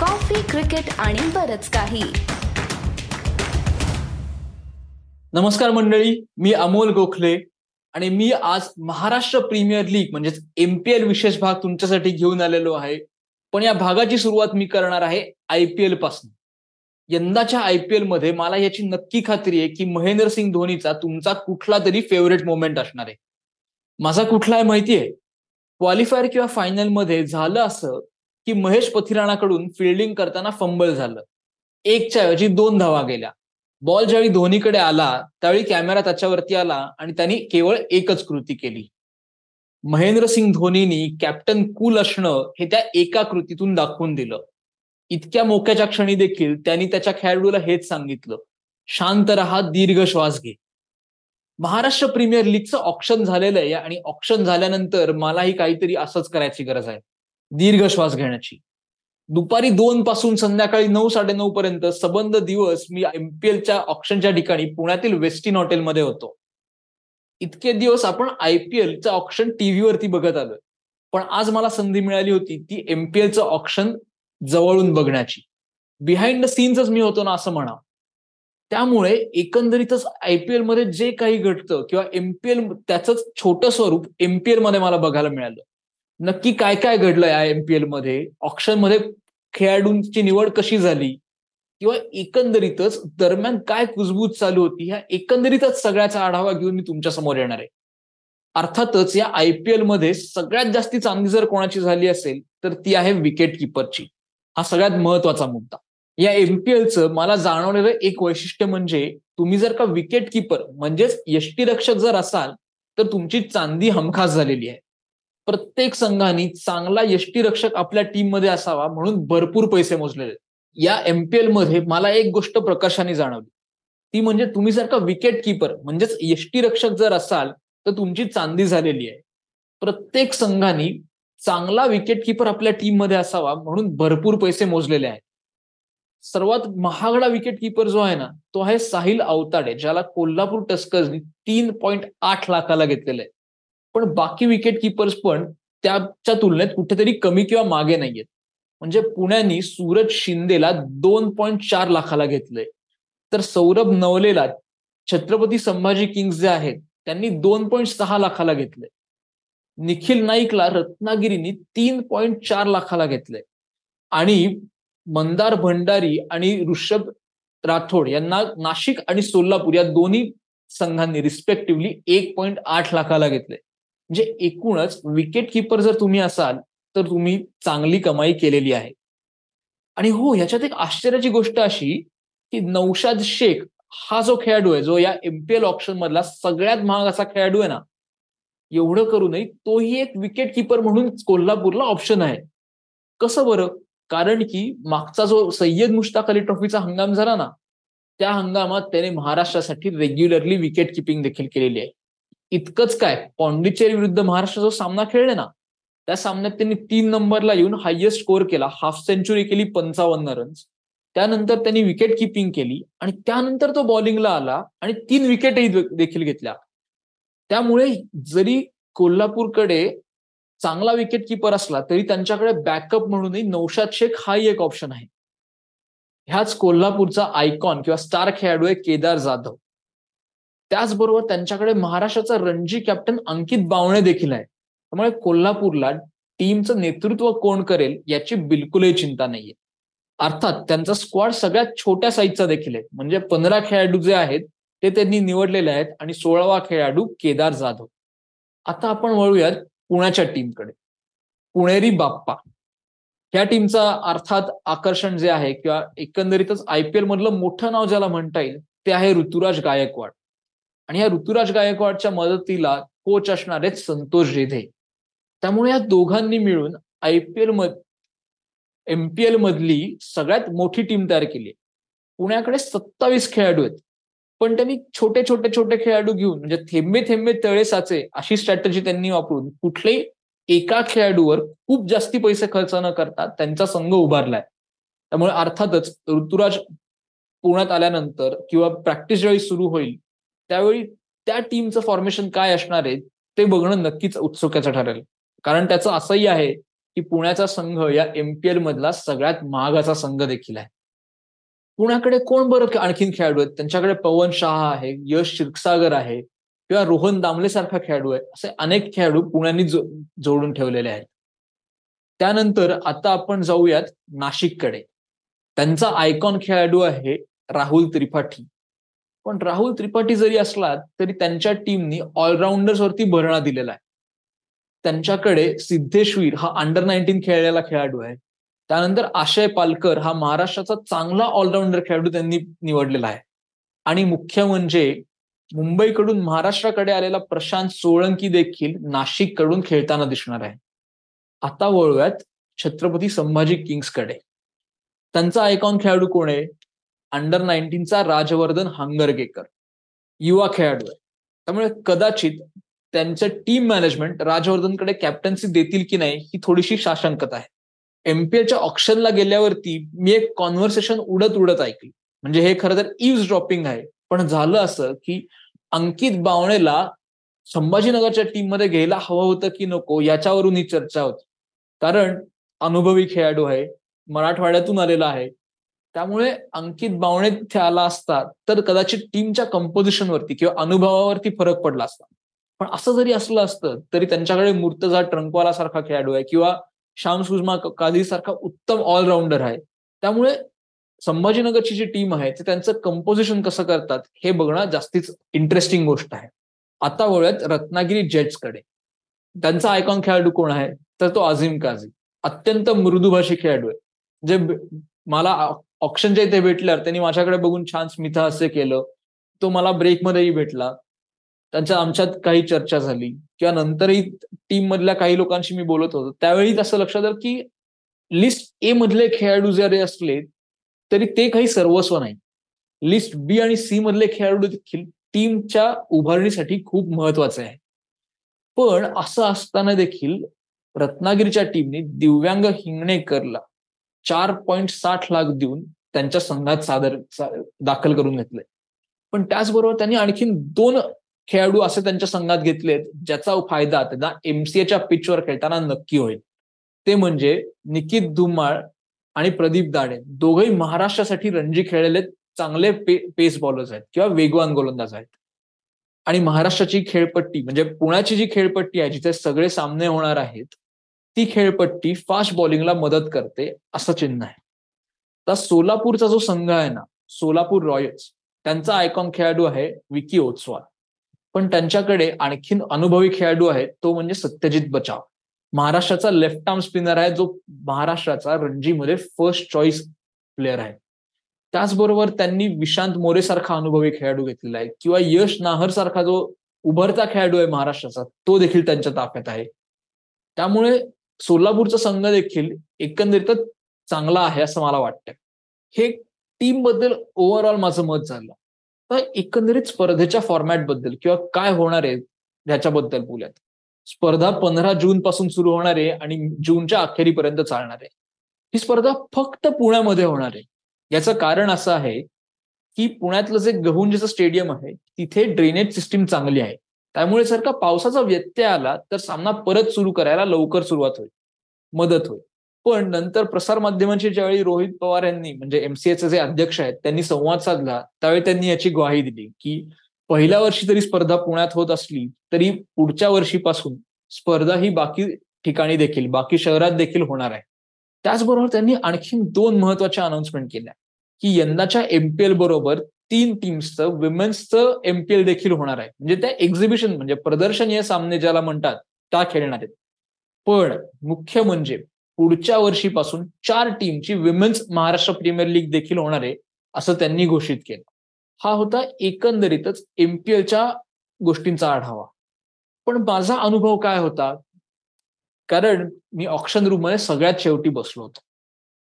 Coffee cricket आणि बरच काही. नमस्कार मंडळी मी अमोल गोखले आणि मी आज महाराष्ट्र प्रीमियर लीग म्हणजेच एमपीएल विशेष भाग तुमच्यासाठी घेऊन आलेलो आहे. पण या भागाची सुरुवात मी करणार आहे आयपीएलपासून. यंदाच्या आयपीएलमध्ये मला याची नक्की खात्री आहे की महेंद्र सिंग धोनीचा तुमचा कुठला तरी फेवरेट मोमेंट असणार आहे. माझा कुठला आहे माहितीये? क्वालिफायर किंवा फायनलमध्ये झालं असं की महेश पथिराणाकडून फिल्डिंग करताना फंबल झालं. एकच्या ऐवजी दोन धावा गेल्या. बॉल ज्यावेळी धोनीकडे आला त्यावेळी कॅमेरा त्याच्यावरती आला आणि त्यांनी केवळ एकच कृती केली. महेंद्रसिंग धोनीनी कॅप्टन कूल असणं हे त्या एका कृतीतून दाखवून दिलं. इतक्या मोक्याच्या क्षणी देखील त्यांनी त्याच्या खेळाडूला हेच सांगितलं. शांत रहा दीर्घ श्वास घे. महाराष्ट्र प्रीमियर लीगचं ऑप्शन झालेलं आहे आणि ऑप्शन झाल्यानंतर मलाही काहीतरी असंच करायची गरज आहे. दीर्घ श्वास घेण्याची. दुपारी दोन पासून संध्याकाळी नऊ साडेनऊ पर्यंत सबंध दिवस मी एमपीएलच्या ऑप्शनच्या ठिकाणी पुण्यातील वेस्टिन हॉटेलमध्ये होतो. इतके दिवस आपण आयपीएलचं ऑप्शन टीव्हीवरती बघत आलोय. पण आज मला संधी मिळाली होती ती एमपीएलचं ऑप्शन जवळून बघण्याची. बिहाइंड द सीन्सच मी होतो ना असं म्हणा त्यामुळे एकंदरीतच आयपीएलमध्ये जे काही घडतं किंवा एमपीएल त्याच छोटं स्वरूप एमपीएलमध्ये मला बघायला मिळालं. नक्की काय काय घडलं या एमपीएलमध्ये? ऑप्शनमध्ये खेळाडूंची निवड कशी झाली? किंवा एकंदरीतच दरम्यान काय कुजबूज चालू होती? ह्या एकंदरीतच सगळ्याचा आढावा घेऊन मी तुमच्यासमोर येणार आहे. अर्थातच या आयपीएलमध्ये सगळ्यात जास्ती चांगली जर कोणाची झाली असेल तर ती आहे विकेट किपरची हा सगळ्यात महत्त्वाचा मुद्दा. या एमपीएलचं मला जाणवलेलं एक वैशिष्ट्य म्हणजे तुम्ही जर का विकेट किपर म्हणजेच यष्टीरक्षक जर असाल तर तुमची चांदी हमखास झालेली आहे. प्रत्येक संघाने चांगला यष्टीरक्षक आपल्या टीममध्ये असावा म्हणून भरपूर पैसे मोजलेले. या एमपीएलमध्ये मला एक गोष्ट प्रकर्षाने जाणवली. ती म्हणजे तुम्ही जर का विकेट किपर म्हणजेच यष्टीरक्षक जर असाल तर तुमची चांदी झालेली आहे. प्रत्येक संघाने चांगला विकेट किपर आपल्या टीममध्ये असावा म्हणून भरपूर पैसे मोजलेले आहेत. सर्वात महागडा विकेट किपर जो आहे ना तो आहे साहिल अवताडे ज्याला कोल्हापूर टस्कर्सनी तीन पॉईंट आठ लाखाला घेतलेला आहे. पण बाकी विकेट किपर्स पण त्याच्या तुलनेत कुठेतरी कमी किंवा मागे नाहीयेत. म्हणजे पुण्यानी सूरज शिंदेला दोन पॉईंट चार लाखाला घेतलंय. तर सौरभ नवलेला छत्रपती संभाजी किंग्स जे आहेत त्यांनी दोन पॉईंट सहा लाखाला घेतलंय. निखिल नाईकला रत्नागिरीनी तीन पॉईंट चार लाखाला घेतलंय. आणि मंदार भंडारी आणि ऋषभ राठोड यांना नाशिक आणि सोलापूर या दोन्ही संघांनी रिस्पेक्टिव्हली एक पॉईंट आठ लाखाला घेतले म्हणजे एकूणच विकेट किपर जर तुम्ही असाल तर तुम्ही चांगली कमाई केलेली आहे. आणि हो ह्याच्यात एक आश्चर्याची गोष्ट अशी की नौशाद शेख हा जो खेळाडू आहे जो या एमपीएल ऑप्शन मधला सगळ्यात महाग असा खेळाडू आहे ना एवढं करूनही तोही एक विकेट किपर म्हणून कोल्हापूरला ऑप्शन आहे. कसं बरं? कारण की मागचा जो सय्यद मुश्ताक अली ट्रॉफीचा हंगाम झाला ना त्या हंगामात त्याने महाराष्ट्रासाठी रेग्युलरली विकेट किपिंग देखील केलेली आहे. इतकंच काय? पॉंडिचेरी विरुद्ध महाराष्ट्र जो सामना खेळले ना त्या सामन्यात त्यांनी तीन नंबरला येऊन हायएस्ट स्कोर केला. हाफ सेंचुरी केली पंचावन्न रन्स त्यानंतर त्यांनी विकेट किपिंग केली आणि त्यानंतर तो बॉलिंगला आला आणि तीन विकेटही देखील घेतल्या. त्यामुळे जरी कोल्हापूरकडे चांगला विकेट किपर असला तरी त्यांच्याकडे बॅकअप म्हणूनही नौशाद शेख हाही एक ऑप्शन आहे. ह्याच कोल्हापूरचा आयकॉन किंवा स्टार खेळाडू आहे केदार जाधव. त्याचबरोबर त्यांच्याकडे महाराष्ट्राचा रणजी कॅप्टन अंकित बावणे देखील आहे. त्यामुळे कोल्हापूरला टीमचं नेतृत्व कोण करेल याची बिलकुलही चिंता नाहीये. अर्थात त्यांचा स्क्वॉड सगळ्यात छोट्या साईजचा देखील आहे. म्हणजे पंधरा खेळाडू जे आहेत ते त्यांनी निवडलेले आहेत आणि सोळावा खेळाडू केदार जाधव. आता आपण वळूयात पुण्याच्या टीमकडे पुणेरी बाप्पा. ह्या टीमचा अर्थात आकर्षण जे आहे किंवा एकंदरीतच आयपीएल मधलं मोठं नाव ज्याला म्हणता येईल ते आहे ऋतुराज गायकवाड. आणि या ऋतुराज गायकवाडच्या मदतीला कोच असणार आहेत संतोष रेधे त्यामुळे या दोघांनी मिळून आयपीएल मध एमपीएल मधली सगळ्यात मोठी टीम तयार केली पुण्याकडे सत्तावीस खेळाडू आहेत. पण त्यांनी छोटे छोटे छोटे खेळाडू घेऊन म्हणजे थेंबे थेंबे तळे साचे अशी स्ट्रॅटजी त्यांनी वापरून कुठलेही एका खेळाडूवर खूप जास्ती पैसे खर्च न करता त्यांचा संघ उभारलाय त्यामुळे अर्थातच ऋतुराज पुण्यात आल्यानंतर किंवा प्रॅक्टिस ज्यावेळी सुरू होईल त्यावेळी त्या टीमचं फॉर्मेशन काय असणार आहे ते बघणं नक्कीच उत्सुक्याचं ठरेल. कारण त्याचं असंही आहे की पुण्याचा संघ या एमपीएल मधला सगळ्यात महागाचा संघ देखील आहे. पुण्याकडे कोण बरं आणखीन खेळाडू आहेत? त्यांच्याकडे पवन शहा आहे यश क्षीरसागर आहे किंवा रोहन दामले सारखा खेळाडू आहे असे अनेक खेळाडू पुण्याने जोडून ठेवलेले आहेत. त्यानंतर आता आपण जाऊयात नाशिककडे. त्यांचा आयकॉन खेळाडू आहे राहुल त्रिपाठी. पण राहुल त्रिपाठी जरी असला तरी त्यांच्या टीमनी ऑलराऊंडर्स वरती भरणा दिलेला आहे. त्यांच्याकडे सिद्धेश्वर हा अंडर नाईन्टीन खेळलेला खेळाडू आहे. त्यानंतर आशय पालकर हा महाराष्ट्राचा चांगला ऑलराऊंडर खेळाडू त्यांनी निवडलेला आहे. आणि मुख्य म्हणजे मुंबईकडून महाराष्ट्राकडे आलेला प्रशांत सोळंकी देखील नाशिककडून खेळताना दिसणार आहे. आता वळूयात छत्रपती संभाजी किंग्सकडे. त्यांचा आयकॉन खेळाडू कोण आहे? अंडर नाईन्टीनचा राजवर्धन हांगरगेकर. युवा खेळाडू. आहे त्यामुळे कदाचित त्यांचं टीम मॅनेजमेंट राजवर्धनकडे कॅप्टन्सी देतील की नाही ही थोडीशी साशंकता आहे. एमपीएच्या ऑप्शनला गेल्यावरती मी एक कॉन्व्हर्सेशन उडत उडत ऐकली. म्हणजे हे खरं तर इव्ह ड्रॉपिंग आहे. पण झालं असं की अंकित बावणेला संभाजीनगरच्या टीममध्ये घ्यायला हवं होतं की नको याच्यावरून ही चर्चा होती. कारण अनुभवी खेळाडू आहे मराठवाड्यातून आलेला आहे त्यामुळे अंकित बावणे तिथे आला असता तर कदाचित टीमच्या कंपोजिशनवरती किंवा अनुभवावरती फरक पडला असता. पण असं जरी असलं असतं तरी त्यांच्याकडे मूर्तजा ट्रंकवाला सारखा खेळाडू आहे किंवा श्याम सुषमा काझी सारखा उत्तम ऑलराऊंडर आहे. त्यामुळे संभाजीनगरची जी टीम आहे ते त्यांचं कंपोजिशन कसं करतात हे बघणं जास्तीच इंटरेस्टिंग गोष्ट आहे. आता वळूयात रत्नागिरी जेट्सकडे त्यांचा आयकॉन खेळाडू कोण आहे? तर तो आझिम काझी. अत्यंत मृदुभाषी खेळाडू आहे. जे मला ऑप्शनच्या इथे भेटल्यावर त्यांनी माझ्याकडे बघून छान स्मिता असे केलं. तो मला ब्रेकमध्येही भेटला. त्यांच्या आमच्यात काही चर्चा झाली. किंवा नंतरही टीम मधल्या काही लोकांशी मी बोलत होतो. त्यावेळी असं लक्षात आलं की लिस्ट ए मधले खेळाडू जरी असले तरी ते काही सर्वस्व नाही. लिस्ट बी आणि सी मधले खेळाडू देखील टीमच्या उभारणीसाठी खूप महत्त्वाचे आहे. पण असं असताना देखील रत्नागिरीच्या टीमने दिव्यांग हिंगणेकरला चार पॉईंट साठ लाख देऊन त्यांच्या संघात सादर दाखल करून घेतलंय. पण त्याचबरोबर त्यांनी आणखीन दोन खेळाडू असे त्यांच्या संघात घेतलेत ज्याचा फायदा त्यांना एमसीएच्या पिचवर खेळताना नक्की होईल. ते म्हणजे निकित धुमाळ आणि प्रदीप दाडे. दोघेही महाराष्ट्रासाठी रणजी खेळलेले चांगले पे, पेस बॉलर्स आहेत किंवा वेगवान गोलंदाज आहेत. आणि महाराष्ट्राची खेळपट्टी म्हणजे पुण्याची जी खेळपट्टी आहे जिथे सगळे सामने होणार आहेत ती खेळपट्टी फास्ट बॉलिंगला मदत करते असं चिन्ह आहे. तर सोलापूरचा जो संघ आहे ना सोलापूर रॉयल्स त्यांचा आयकॉन खेळाडू आहे विकी ओत्सवाल पण त्यांच्याकडे आणखीन अनुभवी खेळाडू आहे तो म्हणजे सत्यजित बचाव. महाराष्ट्राचा लेफ्ट आर्म स्पिनर आहे जो महाराष्ट्राचा रणजीमध्ये फर्स्ट चॉईस प्लेअर आहे. त्याचबरोबर त्यांनी विशांत मोरे सारखा अनुभवी खेळाडू घेतलेला आहे किंवा यश नाहर सारखा जो उभरता खेळाडू आहे महाराष्ट्राचा तो देखील त्यांच्या ताफ्यात आहे. त्यामुळे सोलापूरचा संघ देखील एकंदरीतच चांगला आहे असं मला वाटतं हे टीमबद्दल ओव्हरऑल माझं मत झालं. तर एकंदरीत स्पर्धेच्या फॉर्मॅटबद्दल किंवा काय होणार आहे ह्याच्याबद्दल बोलूयात. स्पर्धा पंधरा जून पासून सुरू होणार आहे आणि जूनच्या अखेरीपर्यंत चालणार आहे. ही स्पर्धा फक्त पुण्यामध्ये होणार आहे. याचं कारण असं आहे की पुण्यातलं जे गहुंजेचं स्टेडियम आहे तिथे ड्रेनेज सिस्टीम चांगली आहे. त्यामुळे जर का पावसाचा व्यत्यय आला तर सामना परत सुरू करायला लवकर सुरुवात होईल. मदत होईल. पण नंतर प्रसार माध्यमांची ज्यावेळी रोहित पवार यांनी म्हणजे एमसीएचे जे अध्यक्ष आहेत त्यांनी संवाद साधला त्यावेळी त्यांनी याची ग्वाही दिली की पहिल्या वर्षी तरी स्पर्धा पुण्यात होत असली तरी पुढच्या वर्षीपासून स्पर्धा ही बाकी ठिकाणी देखील बाकी शहरात देखील होणार आहे. त्याचबरोबर त्यांनी आणखी दोन महत्त्वाच्या अनाउन्समेंट केल्या. की यंदाच्या एमपीएल बरोबर तीन टीम्सचं विमेन्सचं एमपीएल देखील होणार आहे. म्हणजे त्या एक्झिबिशन म्हणजे प्रदर्शनीय सामने ज्याला म्हणतात त्या खेळणार आहेत. पण मुख्य म्हणजे पुढच्या वर्षीपासून चार टीमची विमेन्स महाराष्ट्र प्रीमियर लीग देखील होणार आहे असं त्यांनी घोषित केलं. हा होता एकंदरीतच एमपीएलच्या गोष्टींचा आढावा. पण माझा अनुभव काय होता? कारण मी ऑप्शन रूममध्ये सगळ्यात शेवटी बसलो होतो.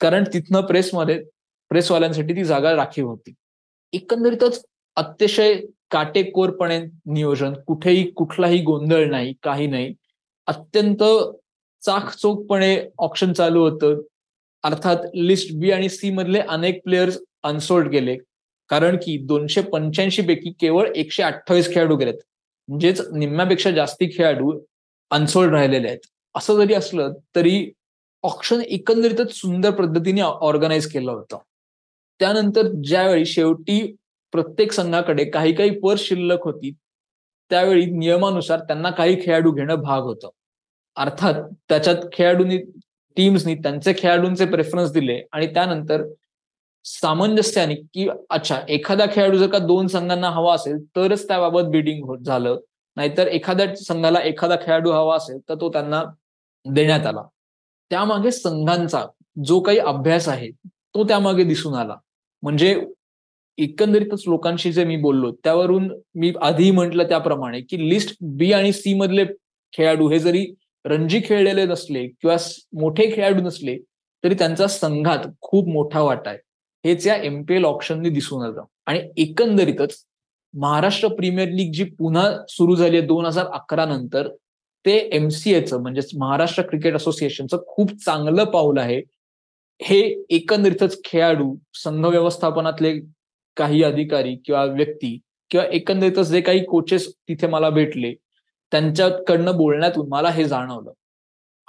कारण तिथनं प्रेसमध्ये प्रेसवाल्यांसाठी ती जागा राखीव होती. एकंदरीतच अतिशय काटेकोरपणे नियोजन कुठेही कुठलाही गोंधळ नाही काही नाही. अत्यंत चाकचोकपणे ऑप्शन चालू होतं. अर्थात लिस्ट बी आणि सी मधले अनेक प्लेयर्स अनसोल्ड गेले. कारण की दोनशे पंच्याऐंशी पैकी केवळ एकशे अठ्ठावीस खेळाडू गेलेत. म्हणजेच निम्म्यापेक्षा जास्ती खेळाडू अनसोल्ड राहिलेले आहेत. असं जरी असलं तरी ऑप्शन एकंदरीतच सुंदर पद्धतीने ऑर्गनाईज केलं होतं. त्यानंतर ज्यावेळी शेवटी प्रत्येक संघाकडे काही काही पर्स शिल्लक होती त्यावेळी नियमानुसार त्यांना काही खेळाडू घेणं भाग होतं. अर्थात त्याच्यात खेळाडूंनी टीम्सनी त्यांचे खेळाडूंचे प्रेफरन्स दिले आणि त्यानंतर सामंजस्याने की अच्छा एखादा खेळाडू जर का दोन संघांना हवा असेल तरच त्याबाबत बिडिंग होत झालं. नाहीतर एखाद्या संघाला एखादा खेळाडू हवा असेल तर तो त्यांना देण्यात आला. त्यामागे संघांचा जो काही अभ्यास आहे तो त्यामागे दिसून आला. म्हणजे एकंदरीतच लोकांशी जे मी बोललो त्यावरून मी आधी म्हटलं त्याप्रमाणे की लिस्ट बी आणि सी मधले खेळाडू हे जरी रणजी खेळलेले नसले किंवा मोठे खेळाडू नसले तरी त्यांचा संघात खूप मोठा वाटा आहे. हेच या एमपीएल ऑप्शननी दिसून आलं. आणि एकंदरीतच महाराष्ट्र प्रीमियर लीग जी पुन्हा सुरू झाली आहे दोन हजार अकरा नंतर ते एमसीएचं म्हणजेच महाराष्ट्र क्रिकेट असोसिएशनचं खूप चांगलं पाऊल आहे. हे एकंदरीतच खेळाडू संघ व्यवस्थापनातले काही अधिकारी किंवा व्यक्ती किंवा एकंदरीतच जे काही कोचेस तिथे मला भेटले त्यांच्याकडनं बोलण्यातून मला हे जाणवलं.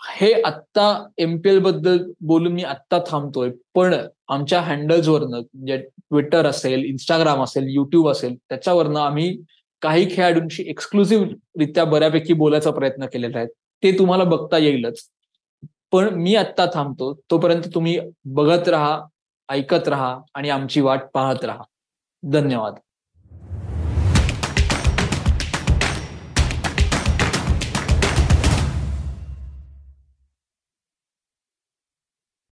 हे आत्ता एमपीएलबद्दल बोलून मी आत्ता थांबतोय पण आमच्या हँडल्सवरनं म्हणजे ट्विटर असेल इंस्टाग्राम असेल युट्यूब असेल त्याच्यावरनं आम्ही काही खेळाडूंशी एक्सक्लुसिव्ह रित्या बऱ्यापैकी बोलायचा प्रयत्न केलेला आहे. ते तुम्हाला बघता येईलच. पण मी आत्ता थांबतो तोपर्यंत तुम्ही बघत राहा ऐकत राहा आणि आमची वाट पाहत राहा. धन्यवाद.